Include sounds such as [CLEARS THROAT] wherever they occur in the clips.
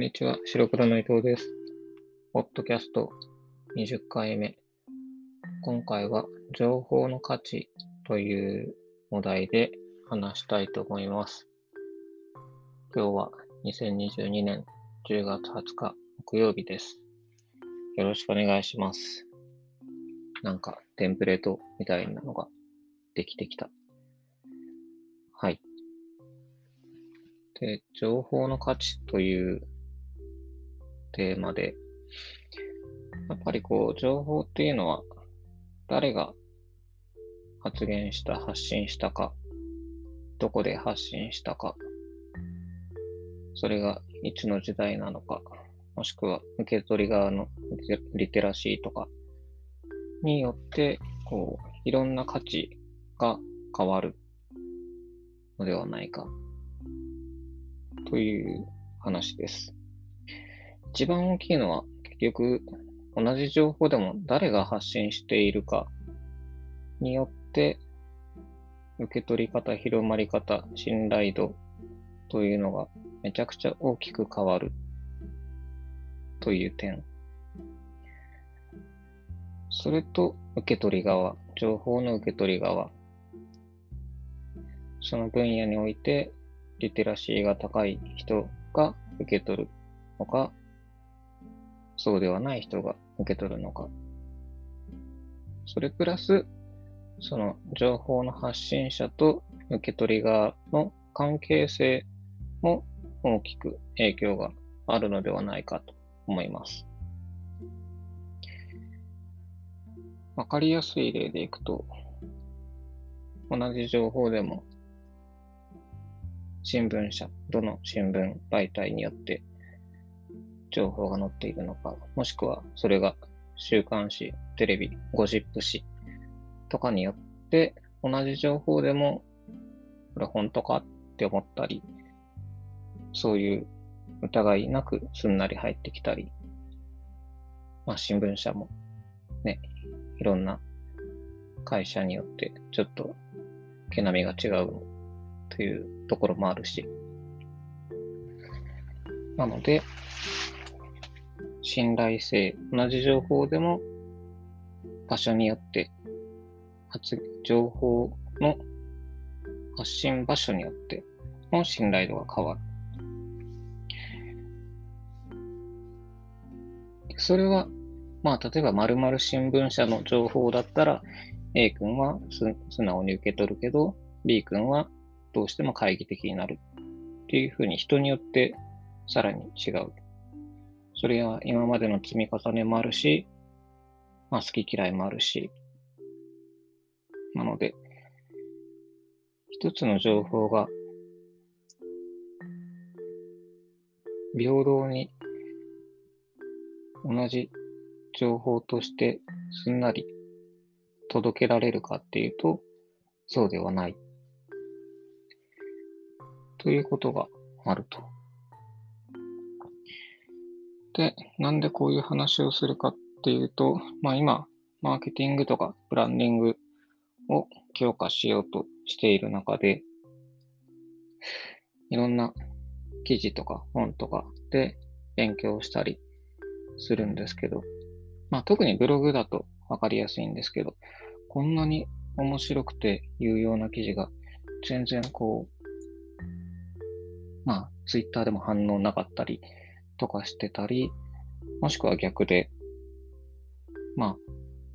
んにちは、白黒の伊藤です。ポッドキャスト20回目。今回は情報の価値というお題で話したいと思います。今日は2022年10月20日木曜日です。よろしくお願いします。なんかテンプレートみたいなのができてきた。はい。で、情報の価値というテーマで、やっぱりこう、情報っていうのは、誰が発言した、発信したか、どこで発信したか、それがいつの時代なのか、もしくは受け取り側のリテラシーとかによって、こう、いろんな価値が変わるのではないかという話です。一番大きいのは結局同じ情報でも誰が発信しているかによって受け取り方、広まり方、信頼度というのがめちゃくちゃ大きく変わるという点。それと受け取り側、情報の受け取り側。その分野においてリテラシーが高い人が受け取るのか、そうではない人が受け取るのか。それプラス、その情報の発信者と受け取り側の関係性も大きく影響があるのではないかと思います。わかりやすい例でいくと、同じ情報でも新聞社、どの新聞媒体によって情報が載っているのか、もしくはそれが週刊誌、テレビ、ゴシップ誌とかによって同じ情報でもこれ本当かって思ったり、そういう疑いなくすんなり入ってきたり、まあ新聞社もね、いろんな会社によってちょっと毛並みが違うというところもあるし。なので、信頼性、同じ情報でも場所によって、発情報の発信場所によっての信頼度が変わる。それは、まあ、例えば〇〇新聞社の情報だったら、A 君は素直に受け取るけど、B 君はどうしても懐疑的になるっていうふうに人によってさらに違う。それは今までの積み重ねもあるし、まあ好き嫌いもあるし。なので、一つの情報が平等に同じ情報としてすんなり届けられるかっていうと、そうではない。ということがあると。で、なんでこういう話をするかっていうと、まあ今、マーケティングとかブランディングを強化しようとしている中で、いろんな記事とか本とかで勉強したりするんですけど、まあ特にブログだとわかりやすいんですけど、こんなに面白くて有用な記事が全然こう、まあ、ツイッターでも反応なかったりとかしてたり、もしくは逆で、まあ、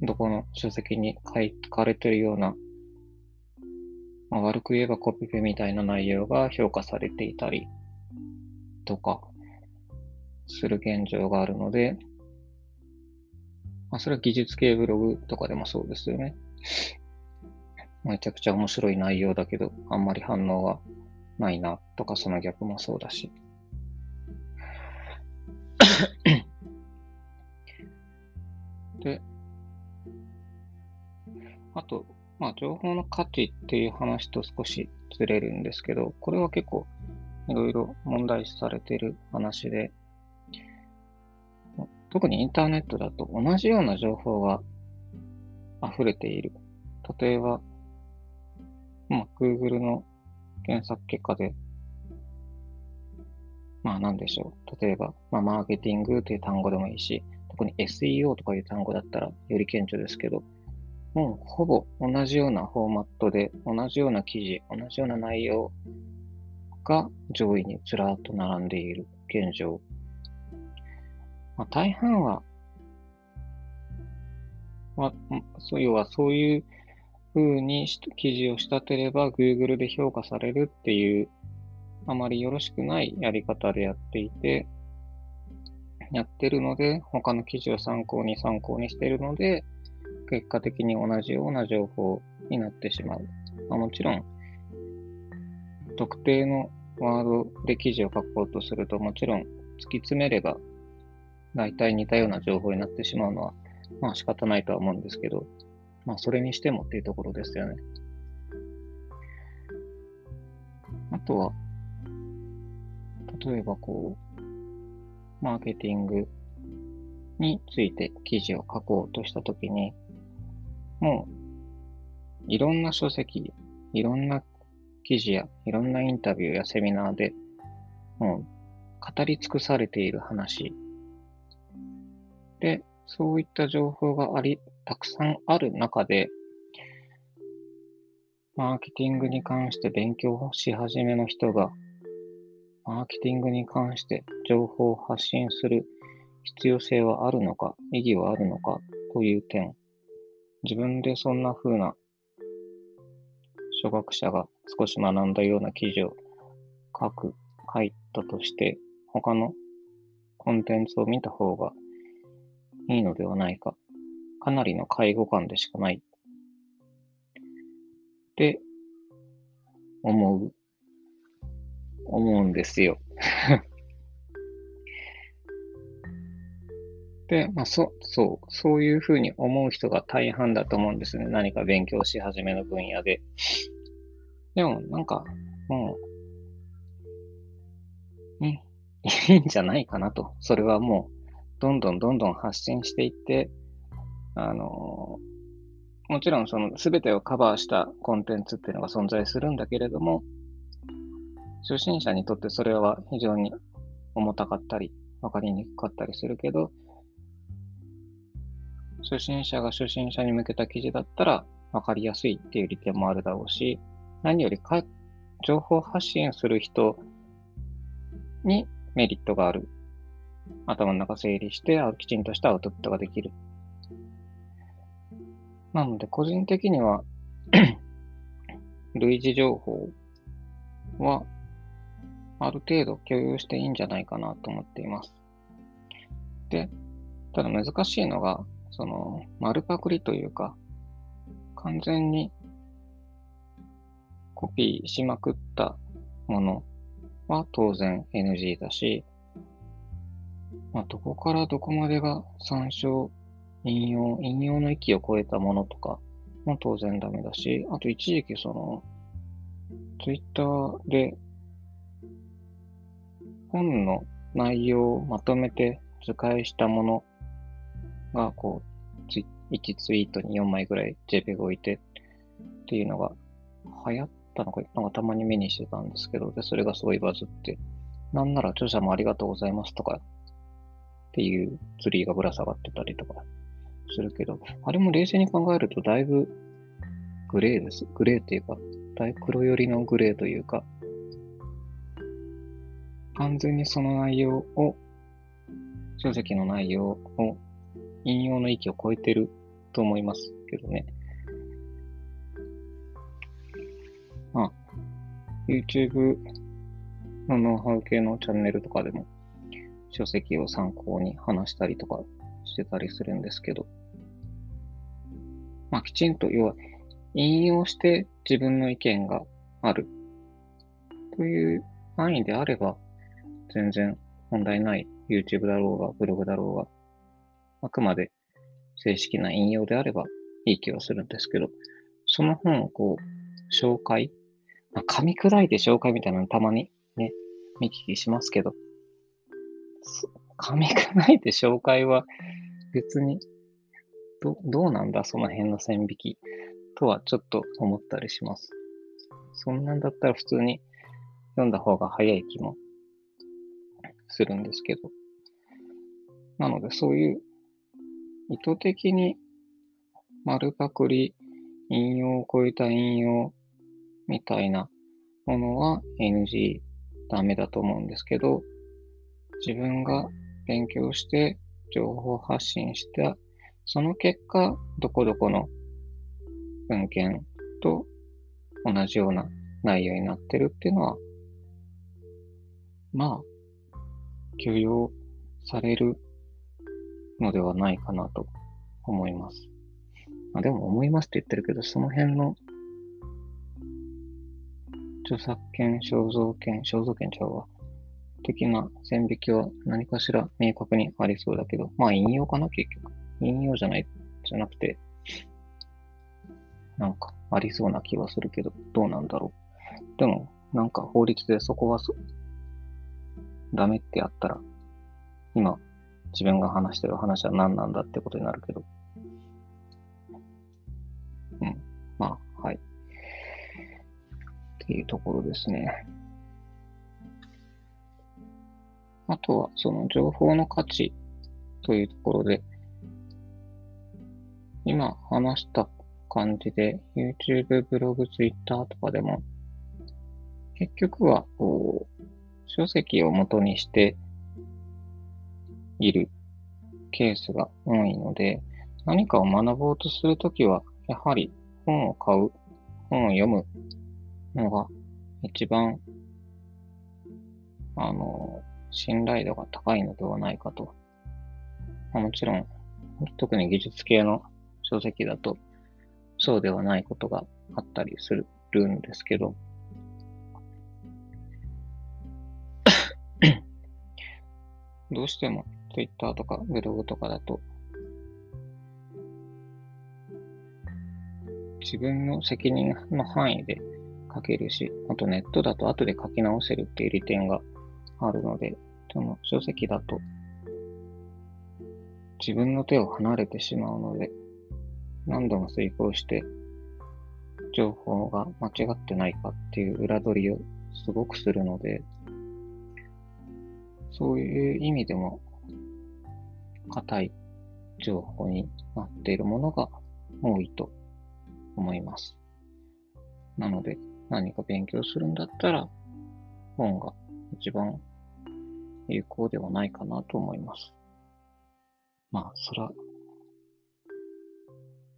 どこの書籍に書かれてるような、まあ、悪く言えばコピペみたいな内容が評価されていたりとかする現状があるので、まあ、それは技術系ブログとかでもそうですよね。めちゃくちゃ面白い内容だけど、あんまり反応がないなとか、その逆もそうだし。で、あと、まあ、情報の価値っていう話と少しずれるんですけど、これは結構いろいろ問題視されている話で、特にインターネットだと同じような情報が溢れている。例えば、まあ、Google の検索結果で、まあ何でしょう。例えば、まあマーケティングという単語でもいいし、特に SEO とかいう単語だったらより顕著ですけど、もうほぼ同じようなフォーマットで、同じような記事、同じような内容が上位にずらっと並んでいる現状。まあ、大半は、まあ、そう要はそういう風に記事を仕立てれば Google で評価されるっていうあまりよろしくないやり方でやっていて、やってるので、他の記事を参考に参考にしているので、結果的に同じような情報になってしまう。まあ、もちろん、特定のワードで記事を書こうとすると、もちろん突き詰めれば、大体似たような情報になってしまうのは、まあ仕方ないとは思うんですけど、まあそれにしてもっていうところですよね。あとは、例えばこう、マーケティングについて記事を書こうとしたときに、もう、いろんな書籍、いろんな記事やいろんなインタビューやセミナーで、もう語り尽くされている話。で、そういった情報があり、たくさんある中で、マーケティングに関して勉強し始めの人がマーケティングに関して情報を発信する必要性はあるのか、意義はあるのかという点、自分でそんな風な初学者が少し学んだような記事を書く、書いたとして、他のコンテンツを見た方がいいのではないか。かなりの介護感でしかない。って思う思うんですよ。[LAUGHS] で、まあ、そ、そう、そういうふうに思う人が大半だと思うんですね。何か勉強し始めの分野で。でも、なんか、もう、ね、[LAUGHS] いいんじゃないかなと。それはもう、どんどんどんどん発信していって、あのもちろんその全てをカバーしたコンテンツっていうのが存在するんだけれども、初心者にとってそれは非常に重たかったり、わかりにくかったりするけど、初心者が初心者に向けた記事だったらわかりやすいっていう利点もあるだろうし、何よりか情報発信する人にメリットがある。頭の中整理して、きちんとしたアウトプットができる。なので、個人的には [CLEARS THROAT] 類似情報はある程度共有していいんじゃないかなと思っています。で、ただ難しいのが、その、丸パクリというか、完全にコピーしまくったものは当然 NG だし、まあ、どこからどこまでが参照、引用、引用の域を超えたものとかも当然ダメだし、あと一時期その、ツイッターで本の内容をまとめて図解したものが、こう、1ツイートに4枚ぐらい JPEG 置いてっていうのが流行ったのか、なんかたまに目にしてたんですけど、で、それがすごいバズって、なんなら著者もありがとうございますとかっていうツリーがぶら下がってたりとかするけど、あれも冷静に考えるとだいぶグレーです。グレーっていうか、だいぶ黒寄りのグレーというか、完全にその内容を、書籍の内容を引用の域を超えてると思いますけどね。まあ、YouTube のノウハウ系のチャンネルとかでも書籍を参考に話したりとかしてたりするんですけど、まあ、きちんと、要は、引用して自分の意見があるという範囲であれば、全然問題ない YouTube だろうが、ブログだろうが、あくまで正式な引用であればいい気はするんですけど、その本をこう、紹介、まあ、噛み砕いて紹介みたいなのたまにね、見聞きしますけど、噛み砕いて紹介は別にど、どうなんだその辺の線引きとはちょっと思ったりします。そんなんだったら普通に読んだ方が早い気もするんですけど。なので、そういう意図的に丸パクリ、引用を超えた引用みたいなものは NG ダメだと思うんですけど、自分が勉強して情報発信した、その結果、どこどこの文献と同じような内容になってるっていうのは、まあ、許容されるのではないかなと思います。まあ、でも思いますって言ってるけど、その辺の著作権、肖像権、肖像権ちゃうわ。的な線引きは何かしら明確にありそうだけど、まあ引用かな、結局。引用じゃない、じゃなくて、なんかありそうな気はするけど、どうなんだろう。でも、なんか法律でそこは、ダメってやったら、今、自分が話してる話は何なんだってことになるけど。うん。まあ、はい。っていうところですね。あとは、その情報の価値というところで、今話した感じで、YouTube、ブログ、Twitter とかでも、結局は、こう、書籍を元にしているケースが多いので、何かを学ぼうとするときは、やはり本を買う、本を読むのが一番、あの、信頼度が高いのではないかと。もちろん、特に技術系の書籍だと、そうではないことがあったりするんですけど、どうしても Twitter とかブログとかだと、自分の責任の範囲で書けるし、あとネットだと後で書き直せるっていう利点があるので、その書籍だと自分の手を離れてしまうので、何度も遂行して情報が間違ってないかっていう裏取りをすごくするので、そういう意味でも硬い情報になっているものが多いと思います。なので、何か勉強するんだったら、本が一番有効ではないかなと思います。まあ、そら、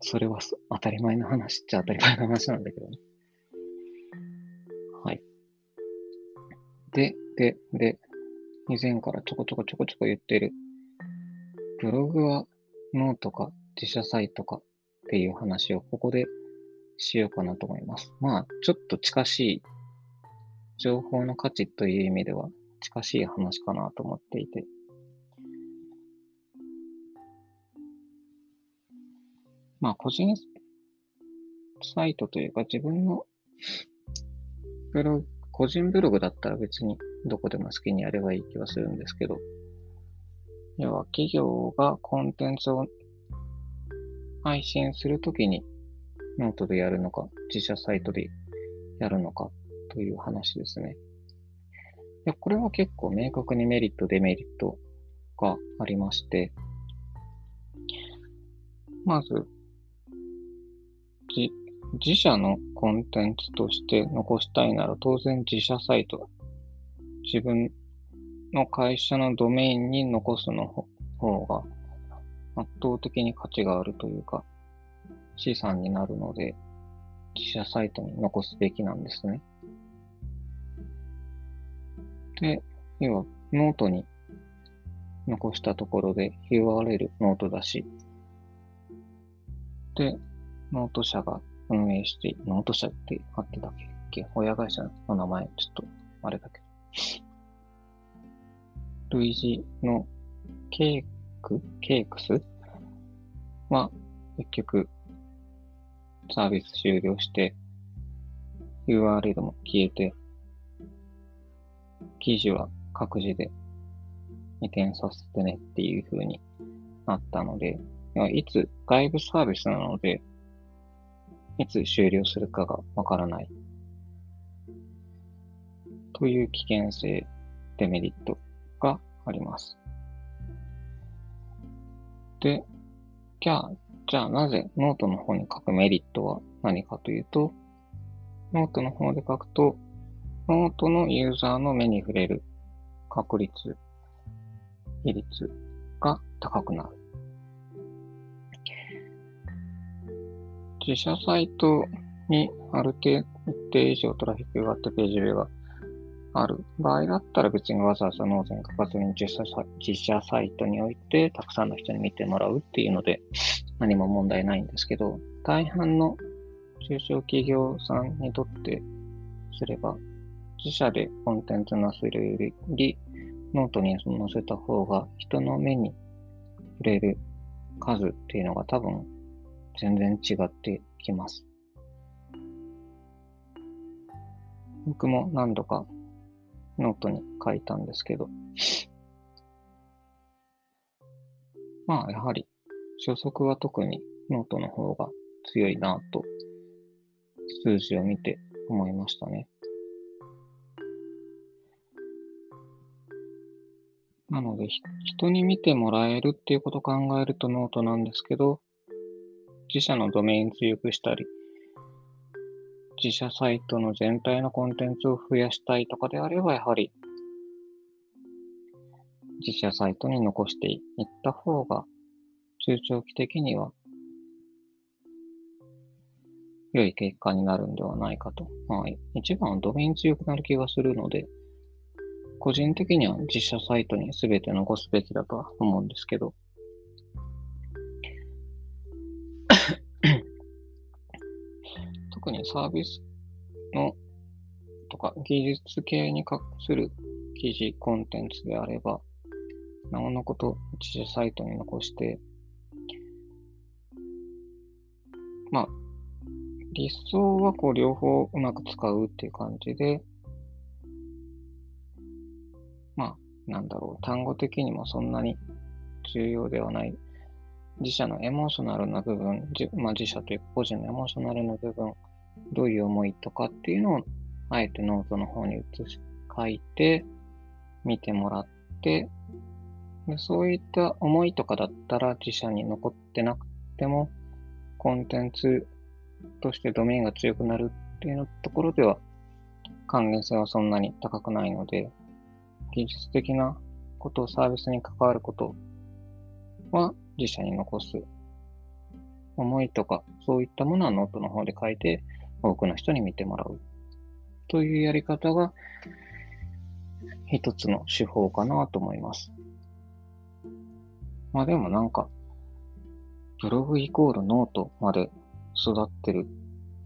それは当たり前の話っちゃ当たり前の話なんだけどね。はい。で、で、で、以前からちょこちょこちょこちょこ言ってる、ブログはノートか自社サイトかっていう話をここでしようかなと思います。まあ、ちょっと近しい情報の価値という意味では近しい話かなと思っていて。まあ、個人サイトというか自分のブログ、個人ブログだったら別にどこでも好きにやればいい気はするんですけど、要は企業がコンテンツを配信するときにノートでやるのか、自社サイトでやるのかという話ですね。でこれは結構明確にメリット、デメリットがありまして、まず、自自社のコンテンツとして残したいなら当然自社サイト、自分の会社のドメインに残すの方が圧倒的に価値があるというか資産になるので自社サイトに残すべきなんですね。で、要はノートに残したところで URL note だし、で、ノート社が運営して、ノート社ってあってたっけ親会社の名前、ちょっとあれだけど。類似のケーク？ケークス？は結局サービス終了して URL も消えて記事は各自で移転させてねっていう風になったので、いつ外部サービスなので、いつ終了するかがわからない。という危険性、デメリットがあります。で、じゃあ、じゃあなぜノートの方に書くメリットは何かというと、ノートの方で書くと、ノートのユーザーの目に触れる確率、比率が高くなる。自社サイトにある程度一定以上トラフィックがあってページビューがある場合だったら別にわざわざノートに書かずに自社自社サイトに置いてたくさんの人に見てもらうっていうので何も問題ないんですけど、大半の中小企業さんにとってすれば、自社でコンテンツ載せるより、ノートに載せた方が人の目に触れる数っていうのが多分全然違ってきます。僕も何度かノートに書いたんですけど、まあやはり初速は特にノートの方が強いなと数字を見て思いましたね。なので、人に見てもらえるっていうことを考えるとノートなんですけど、自社のドメイン強くしたり、自社サイトの全体のコンテンツを増やしたいとかであれば、やはり自社サイトに残していった方が、中長期的には良い結果になるんではないかと。まあ、一番はドメイン強くなる気がするので、個人的には実写サイトに全て残すべきだとは思うんですけど、特にサービスのとか技術系に関する記事、コンテンツであれば、なおのこと自社サイトに残して、まあ、理想はこう両方うまく使うっていう感じで、まあ、なんだろう、単語的にもそんなに重要ではない。自社のエモーショナルな部分、じまあ、自社という個人のエモーショナルな部分、どういう思いとかっていうのを、あえてノートの方に移し、書いて、見てもらって、でそういった思いとかだったら自社に残ってなくても、コンテンツとしてドメインが強くなるっていうところでは還元性はそんなに高くないので、技術的なことを、サービスに関わることは自社に残す。思いとか、そういったものはノートの方で書いて、多くの人に見てもらう。というやり方が、一つの手法かなと思います。まあでもなんか、ブログイコールノートまで育ってる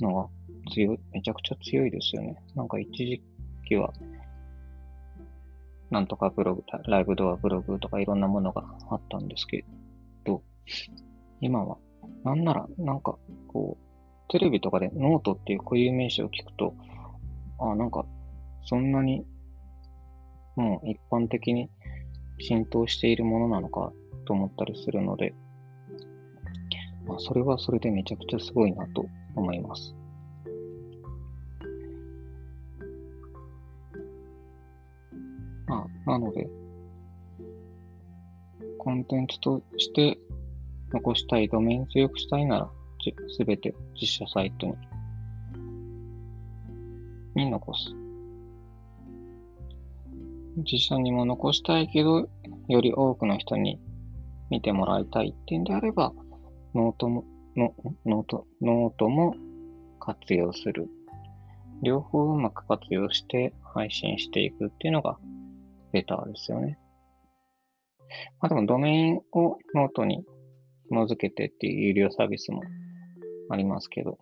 のが強い、めちゃくちゃ強いですよね。なんか一時期は、なんとかブログ、ライブドアブログとかいろんなものがあったんですけど、今は、なんなら、なんか、こう、テレビとかでノートっていう固有名詞を聞くと、あ、なんか、そんなに、もう一般的に浸透しているものなのかと思ったりするので、まあ、それはそれでめちゃくちゃすごいなと思います。まあ、なので、コンテンツとして残したい、ドメイン強くしたいなら、すべて実写サイトに、に残す。自社にも残したいけど、より多くの人に見てもらいたいっていうんであれば、ノートも、ノート、ノートも活用する。両方うまく活用して配信していくっていうのがベターですよね。まあでもドメインをノートに紐付けてっていう有料サービスもありますけど。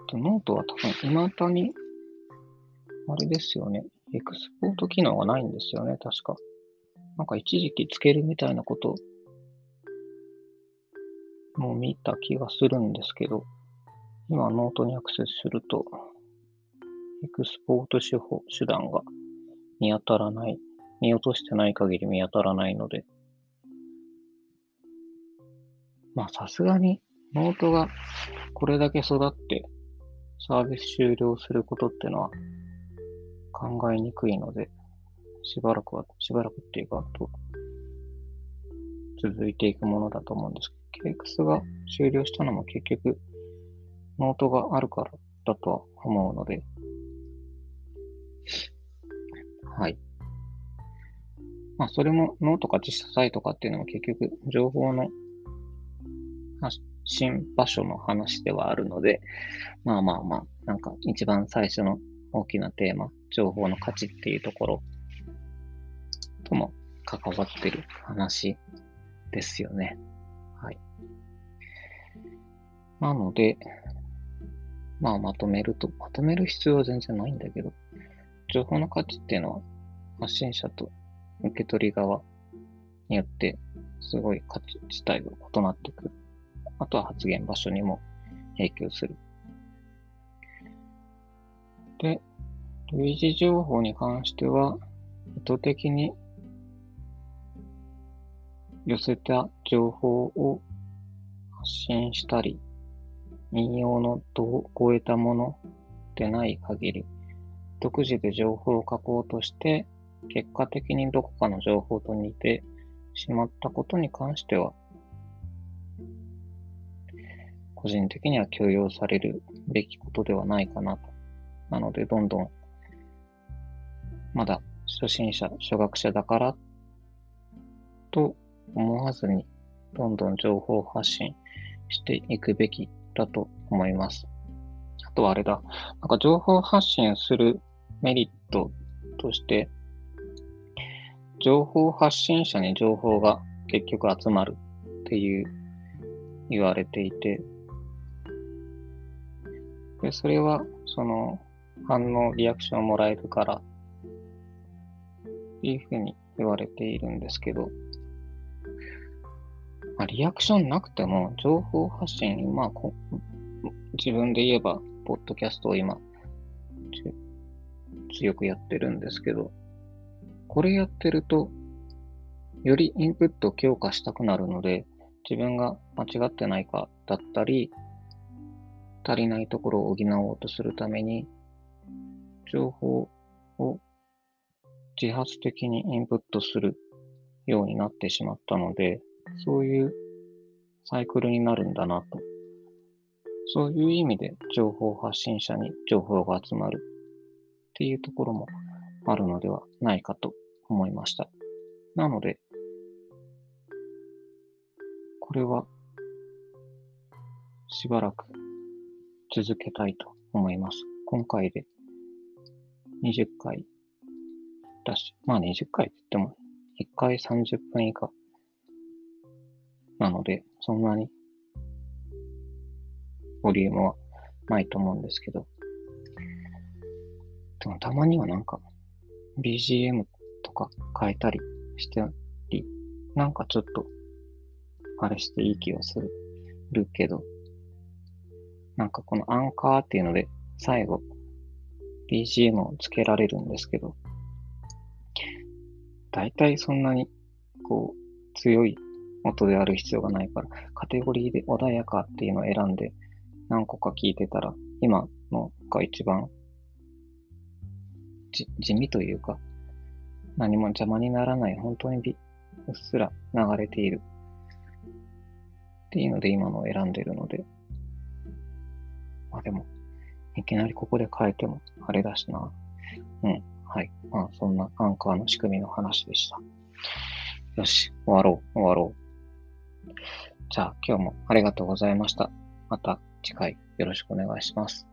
あとノートは多分未だに、あれですよね。エクスポート機能がないんですよね、確か。なんか一時期つけるみたいなことも見た気がするんですけど、今ノートにアクセスすると、エクスポート手法、手段が見当たらない、見落としてない限り見当たらないので、まあさすがにノートがこれだけ育ってサービス終了することってのは考えにくいので、しばらくは、しばらくっていうか、と続いていくものだと思うんですけど、KX が終了したのも結局、ノートがあるからだとは思うので、はい。まあ、それもノートか実際とかっていうのも結局、情報の発信場所の話ではあるので、まあまあまあ、なんか一番最初の大きなテーマ、情報の価値っていうところとも関わってる話ですよね。はい。なので、まあまとめると、まとめる必要は全然ないんだけど、情報の価値っていうのは発信者と受け取り側によってすごい価値自体が異なってくる。あとは発言場所にも影響する。で、類似情報に関しては、意図的に寄せた情報を発信したり、引用の度を超えたものでない限り、独自で情報を書こうとして、結果的にどこかの情報と似てしまったことに関しては、個人的には許容されるべきことではないかなと。なので、どんどん、まだ初心者、初学者だからと思わずに、どんどん情報発信していくべきだと思います。あとはあれだ、なんか情報発信するメリットとして、情報発信者に情報が結局集まるっていう言われていて、で、それは、その、反応、リアクションをもらえるから、っていうふうに言われているんですけど、まあ、リアクションなくても、情報発信、まあこ、自分で言えば、ポッドキャストを今、強くやってるんですけど、これやってると、よりインプットを強化したくなるので、自分が間違ってないかだったり、足りないところを補おうとするために、情報を自発的にインプットするようになってしまったので、そういうサイクルになるんだなと。そういう意味で情報発信者に情報が集まるっていうところもあるのではないかと思いました。なので、これはしばらく続けたいと思います。今回で20回だし、まあ20回って言っても1回30分以下なので、そんなにボリュームはないと思うんですけど、でもたまにはなんか BGM とか変えたりしてり、なんかちょっとあれしていい気がするけど、なんかこのアンカーっていうので最後 BGM をつけられるんですけど、大体そんなにこう強い音である必要がないから、カテゴリーで穏やかっていうのを選んで何個か聞いてたら、今のが一番地味というか、何も邪魔にならない、本当にびうっすら流れているっていうので今のを選んでるので、まあでも、いきなりここで変えてもあれだしな。うん。はい。まあそんなアンカーの仕組みの話でした。よし、終わろう、終わろう。じゃあ今日もありがとうございました。また次回よろしくお願いします。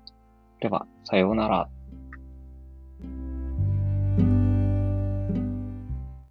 では、さようなら。